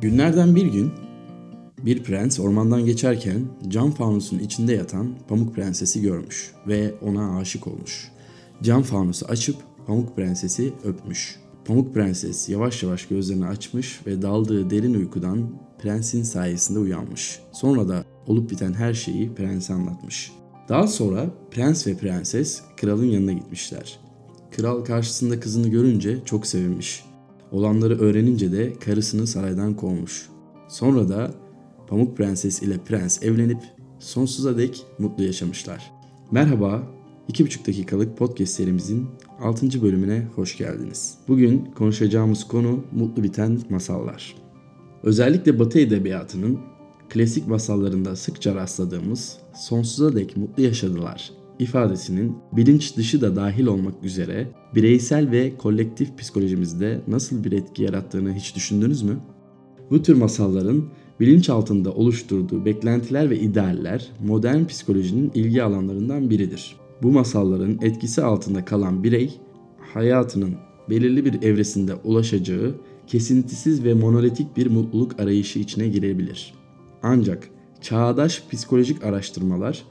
Günlerden bir gün bir prens ormandan geçerken cam fanusun içinde yatan Pamuk Prensesi görmüş ve ona aşık olmuş. Cam fanusu açıp Pamuk Prensesi öpmüş. Pamuk Prenses yavaş yavaş gözlerini açmış ve daldığı derin uykudan prensin sayesinde uyanmış. Sonra da olup biten her şeyi prense anlatmış. Daha sonra prens ve prenses kralın yanına gitmişler. Kral karşısında kızını görünce çok sevinmiş. Olanları öğrenince de karısını saraydan kovmuş. Sonra da Pamuk Prenses ile prens evlenip sonsuza dek mutlu yaşamışlar. Merhaba, 2,5 dakikalık podcast serimizin 6. bölümüne hoş geldiniz. Bugün konuşacağımız konu mutlu biten masallar. Özellikle Batı edebiyatının klasik masallarında sıkça rastladığımız sonsuza dek mutlu yaşadılar ifadesinin bilinç dışı da dahil olmak üzere bireysel ve kolektif psikolojimizde nasıl bir etki yarattığını hiç düşündünüz mü? Bu tür masalların bilinç altında oluşturduğu beklentiler ve idealler modern psikolojinin ilgi alanlarından biridir. Bu masalların etkisi altında kalan birey hayatının belirli bir evresinde ulaşacağı kesintisiz ve monolitik bir mutluluk arayışı içine girebilir. Ancak çağdaş psikolojik araştırmalar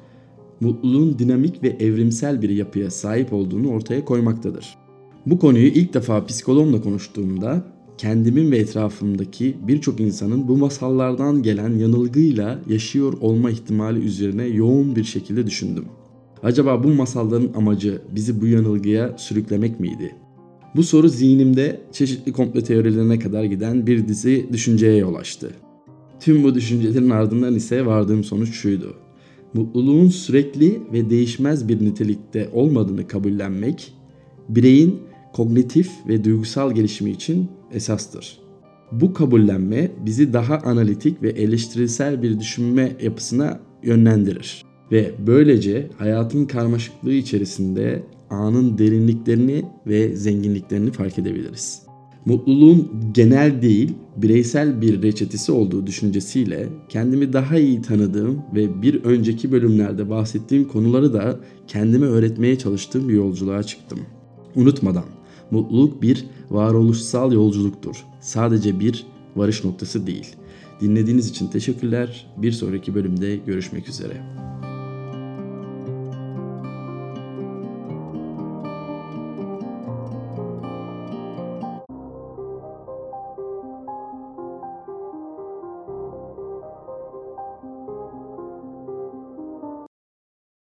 mutluluğun dinamik ve evrimsel bir yapıya sahip olduğunu ortaya koymaktadır. Bu konuyu ilk defa psikologla konuştuğumda kendimin ve etrafımdaki birçok insanın bu masallardan gelen yanılgıyla yaşıyor olma ihtimali üzerine yoğun bir şekilde düşündüm. Acaba bu masalların amacı bizi bu yanılgıya sürüklemek miydi? Bu soru zihnimde çeşitli komple teorilerine kadar giden bir dizi düşünceye yol açtı. Tüm bu düşüncelerin ardından ise vardığım sonuç şuydu mutluluğun sürekli ve değişmez bir nitelikte olmadığını kabullenmek, bireyin kognitif ve duygusal gelişimi için esastır. Bu kabullenme bizi daha analitik ve eleştirisel bir düşünme yapısına yönlendirir ve böylece hayatın karmaşıklığı içerisinde anın derinliklerini ve zenginliklerini fark edebiliriz mutluluğun genel değil, bireysel bir reçetesi olduğu düşüncesiyle kendimi daha iyi tanıdığım ve bir önceki bölümlerde bahsettiğim konuları da kendime öğretmeye çalıştığım bir yolculuğa çıktım. Unutmadan, mutluluk bir varoluşsal yolculuktur. Sadece bir varış noktası değil. Dinlediğiniz için teşekkürler. Bir sonraki bölümde görüşmek üzere.